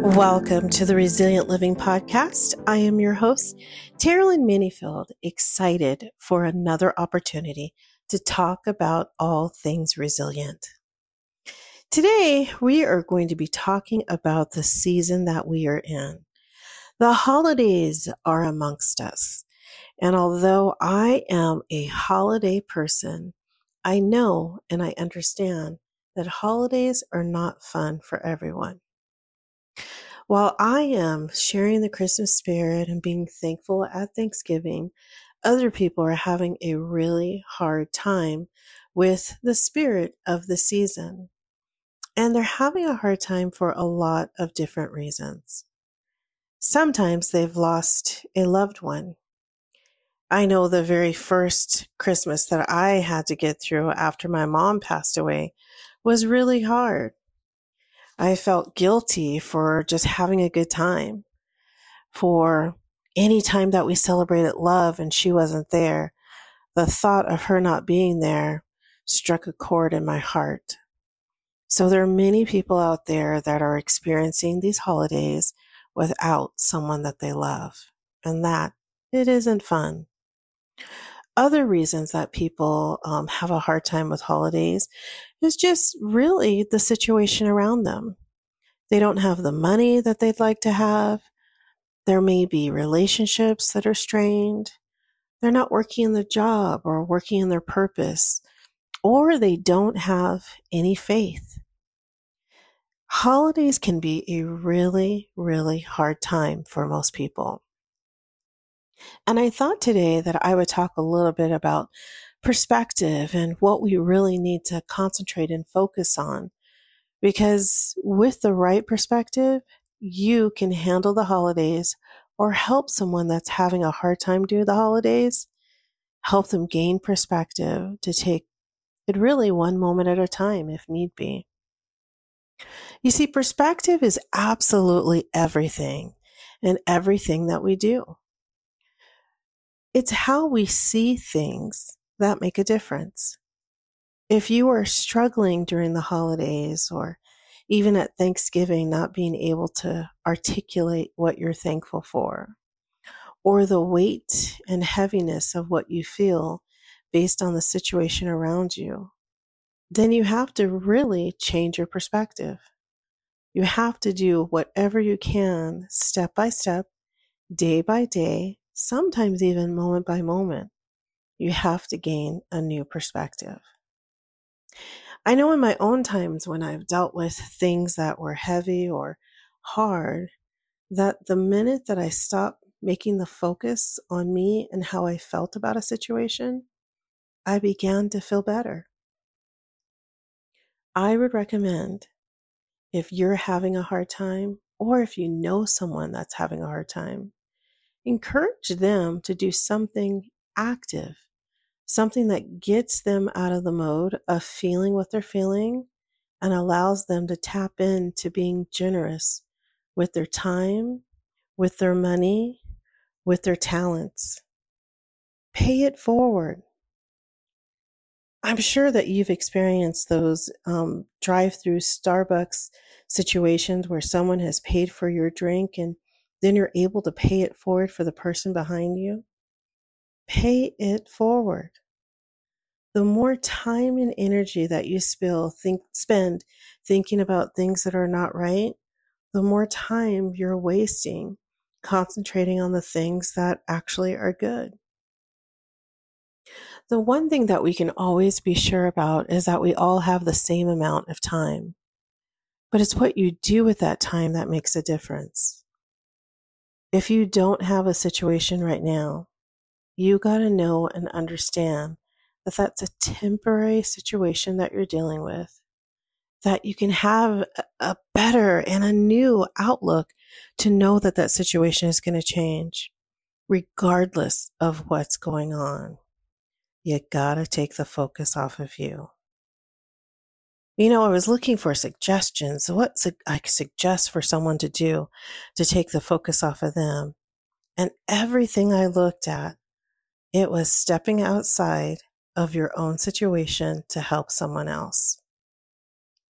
Welcome to the Resilient Living Podcast. I am your host, Terilyn Minifield, excited for another opportunity to talk about all things resilient. Today, we are going to be talking about the season that we are in. The holidays are amongst us. And although I am a holiday person, I know and I understand that holidays are not fun for everyone. While I am sharing the Christmas spirit and being thankful at Thanksgiving, other people are having a really hard time with the spirit of the season. And they're having a hard time for a lot of different reasons. Sometimes they've lost a loved one. I know the very first Christmas that I had to get through after my mom passed away was really hard. I felt guilty for just having a good time, for any time that we celebrated love and she wasn't there. The thought of her not being there struck a chord in my heart. So there are many people out there that are experiencing these holidays without someone that they love. And that it isn't fun. Other reasons that people um, have a hard time with holidays is just really the situation around them. They don't have the money that they'd like to have. There may be relationships that are strained. They're not working in the job or working in their purpose, or they don't have any faith. Holidays can be a really, really hard time for most people. And I thought today that I would talk a little bit about perspective and what we really need to concentrate and focus on. Because with the right perspective, you can handle the holidays or help someone that's having a hard time do the holidays, help them gain perspective to take it really one moment at a time if need be. You see, perspective is absolutely everything and everything that we do. It's how we see things that make a difference. If you are struggling during the holidays or even at Thanksgiving, not being able to articulate what you're thankful for, or the weight and heaviness of what you feel based on the situation around you, then you have to really change your perspective. You have to do whatever you can, step by step, day by day, sometimes even moment by moment. You have to gain a new perspective. I know in my own times when I've dealt with things that were heavy or hard, that the minute that I stopped making the focus on me and how I felt about a situation, I began to feel better. I would recommend if you're having a hard time, or if you know someone that's having a hard time, encourage them to do something active, something that gets them out of the mode of feeling what they're feeling and allows them to tap into being generous with their time, with their money, with their talents. Pay it forward. I'm sure that you've experienced those um, drive through Starbucks situations where someone has paid for your drink and then you're able to pay it forward for the person behind you. Pay it forward. The more time and energy that you spill, think, spend thinking about things that are not right, the more time you're wasting concentrating on the things that actually are good. The one thing that we can always be sure about is that we all have the same amount of time. But it's what you do with that time that makes a difference. If you don't have a situation right now, you got to know and understand that that's a temporary situation that you're dealing with, that you can have a better and a new outlook to know that that situation is going to change regardless of what's going on. You got to take the focus off of you. You know, I was looking for suggestions. What I could suggest for someone to do to take the focus off of them. And everything I looked at, it was stepping outside of your own situation to help someone else.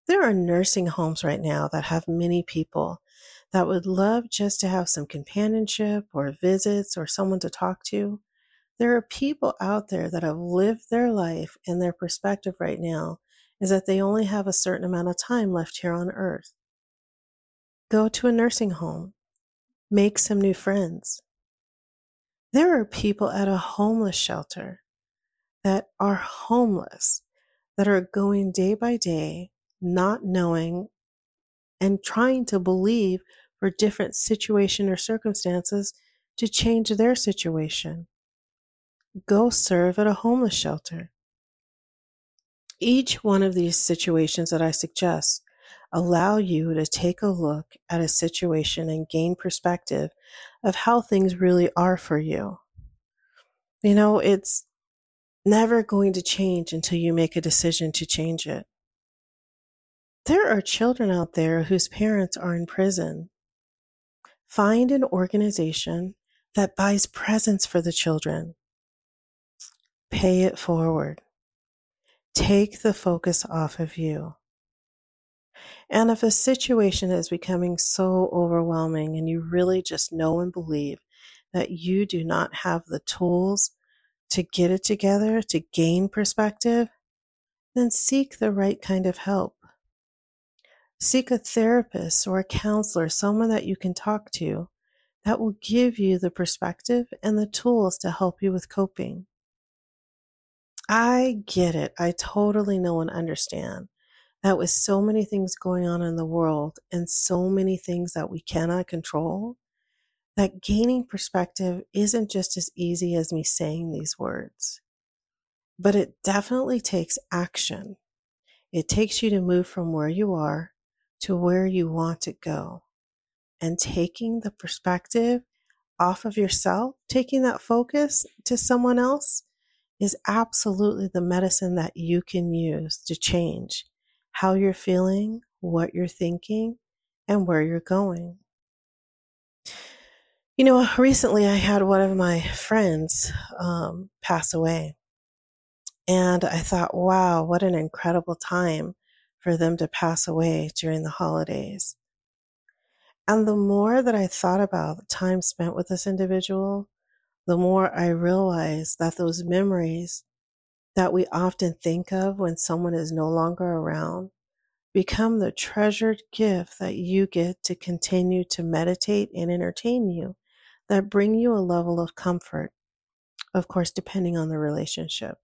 There are nursing homes right now that have many people that would love just to have some companionship or visits or someone to talk to. There are people out there that have lived their life and their perspective right now is that they only have a certain amount of time left here on earth. Go to a nursing home, make some new friends. There are people at a homeless shelter that are homeless, that are going day by day, not knowing and trying to believe for different situation or circumstances to change their situation. Go serve at a homeless shelter. Each one of these situations that I suggest allow you to take a look at a situation and gain perspective of how things really are for you. You know, it's never going to change until you make a decision to change it. There are children out there whose parents are in prison. Find an organization that buys presents for the children. Pay it forward. Take the focus off of you. And if a situation is becoming so overwhelming and you really just know and believe that you do not have the tools to get it together, to gain perspective, then seek the right kind of help. Seek a therapist or a counselor, someone that you can talk to that will give you the perspective and the tools to help you with coping. I get it. I totally know and understand that with so many things going on in the world and so many things that we cannot control, that gaining perspective isn't just as easy as me saying these words. But it definitely takes action. It takes you to move from where you are to where you want to go. And taking the perspective off of yourself, taking that focus to someone else is absolutely the medicine that you can use to change how you're feeling, what you're thinking, and where you're going. You know, recently I had one of my friends um, pass away. And I thought, wow, what an incredible time for them to pass away during the holidays. And the more that I thought about the time spent with this individual, the more I realize that those memories that we often think of when someone is no longer around become the treasured gift that you get to continue to meditate and entertain you that bring you a level of comfort, of course, depending on the relationship.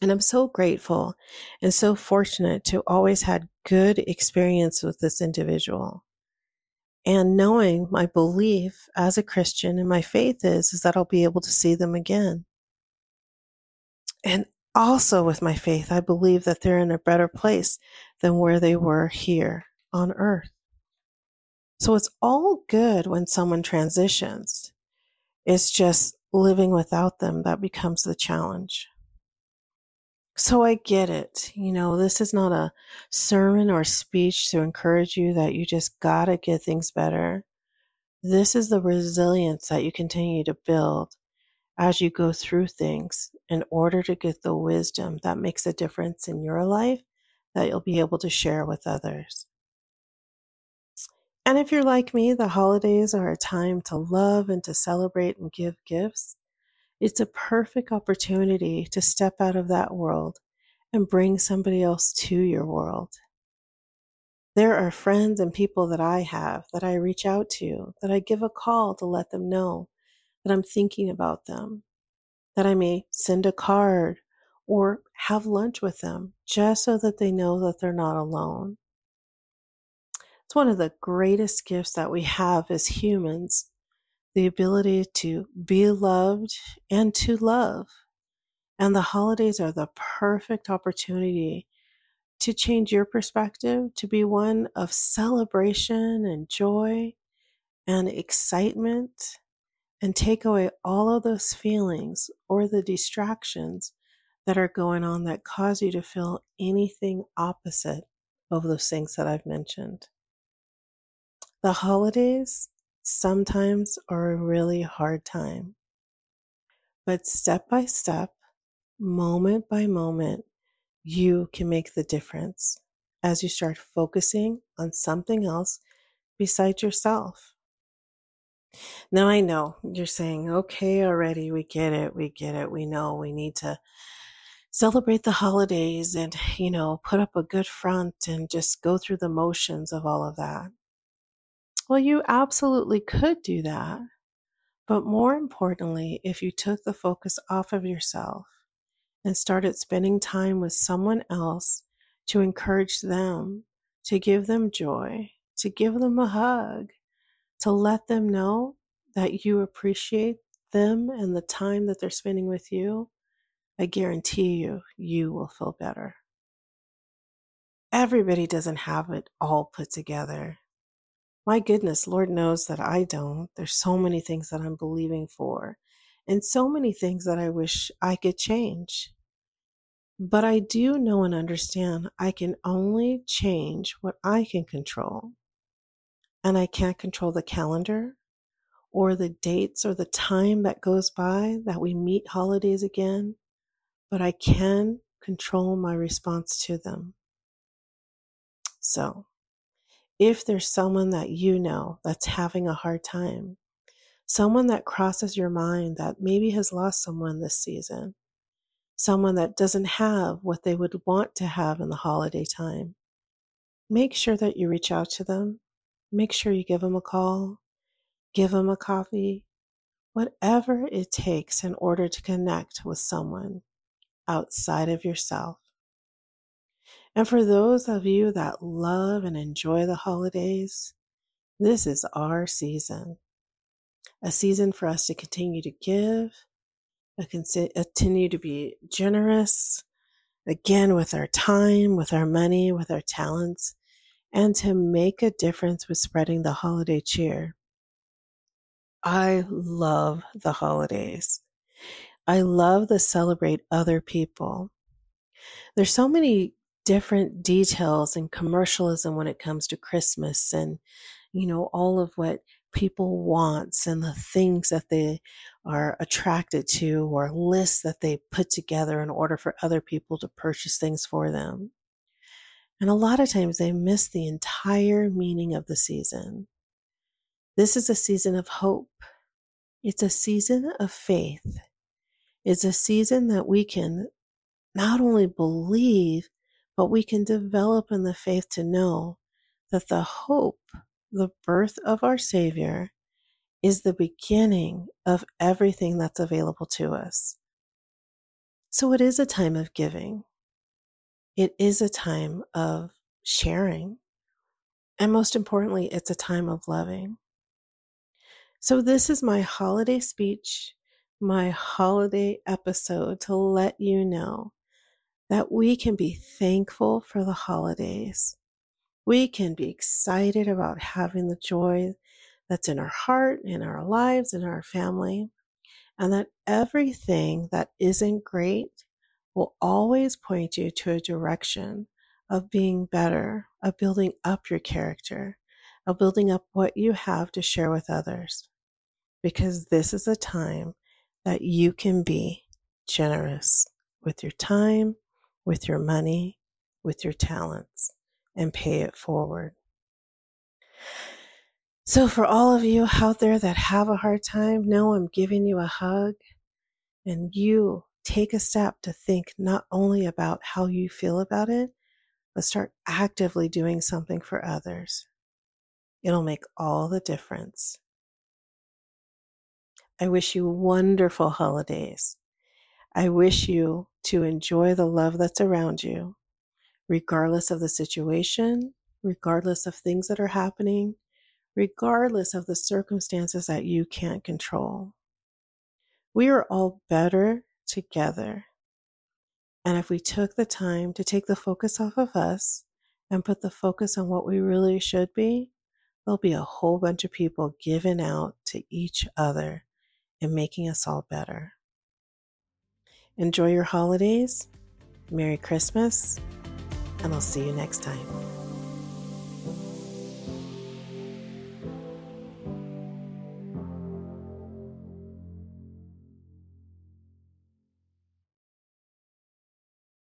And I'm so grateful and so fortunate to always had good experience with this individual and knowing my belief as a Christian and my faith is, is that I'll be able to see them again. And also with my faith, I believe that they're in a better place than where they were here on earth. So it's all good when someone transitions. It's just living without them that becomes the challenge. So I get it. You know, this is not a sermon or speech to encourage you that you just gotta get things better. This is the resilience that you continue to build as you go through things in order to get the wisdom that makes a difference in your life that you'll be able to share with others. And if you're like me, the holidays are a time to love and to celebrate and give gifts. It's a perfect opportunity to step out of that world and bring somebody else to your world. There are friends and people that I have that I reach out to, that I give a call to let them know that I'm thinking about them, that I may send a card or have lunch with them just so that they know that they're not alone. It's one of the greatest gifts that we have as humans the ability to be loved and to love. And the holidays are the perfect opportunity to change your perspective to be one of celebration and joy and excitement and take away all of those feelings or the distractions that are going on that cause you to feel anything opposite of those things that I've mentioned. The holidays sometimes are a really hard time. But step by step, moment by moment, you can make the difference as you start focusing on something else besides yourself. Now I know you're saying, okay, already, we get it, we get it, we know we need to celebrate the holidays and, you know, put up a good front and just go through the motions of all of that. Well, you absolutely could do that. But more importantly, if you took the focus off of yourself and started spending time with someone else to encourage them, to give them joy, to give them a hug, to let them know that you appreciate them and the time that they're spending with you, I guarantee you, you will feel better. Everybody doesn't have it all put together. My goodness, Lord knows that I don't. There's so many things that I'm believing for, and so many things that I wish I could change. But I do know and understand I can only change what I can control. And I can't control the calendar or the dates or the time that goes by that we meet holidays again, but I can control my response to them. So, if there's someone that you know that's having a hard time, someone that crosses your mind that maybe has lost someone this season, someone that doesn't have what they would want to have in the holiday time, make sure that you reach out to them. Make sure you give them a call, give them a coffee, whatever it takes in order to connect with someone outside of yourself. And for those of you that love and enjoy the holidays, this is our season. A season for us to continue to give, continue to be generous, again, with our time, with our money, with our talents, and to make a difference with spreading the holiday cheer. I love the holidays. I love to celebrate other people. There's so many different details and commercialism when it comes to Christmas and, you know, all of what people wants and the things that they are attracted to or lists that they put together in order for other people to purchase things for them. And a lot of times they miss the entire meaning of the season. This is a season of hope. It's a season of faith. It's a season that we can not only believe, but we can develop in the faith to know that the hope, the birth of our Savior, is the beginning of everything that's available to us. So it is a time of giving. It is a time of sharing. And most importantly, it's a time of loving. So, this is my holiday speech, my holiday episode to let you know that we can be thankful for the holidays. We can be excited about having the joy that's in our heart, in our lives, in our family, and that everything that isn't great will always point you to a direction of being better, of building up your character, of building up what you have to share with others. Because this is a time that you can be generous with your time, with your money, with your talents, and pay it forward. So, for all of you out there that have a hard time, know I'm giving you a hug and you take a step to think not only about how you feel about it, but start actively doing something for others. It'll make all the difference. I wish you wonderful holidays. I wish you to enjoy the love that's around you, regardless of the situation, regardless of things that are happening, regardless of the circumstances that you can't control. We are all better together. And if we took the time to take the focus off of us and put the focus on what we really should be, there'll be a whole bunch of people giving out to each other and making us all better. Enjoy your holidays. Merry Christmas. And I'll see you next time.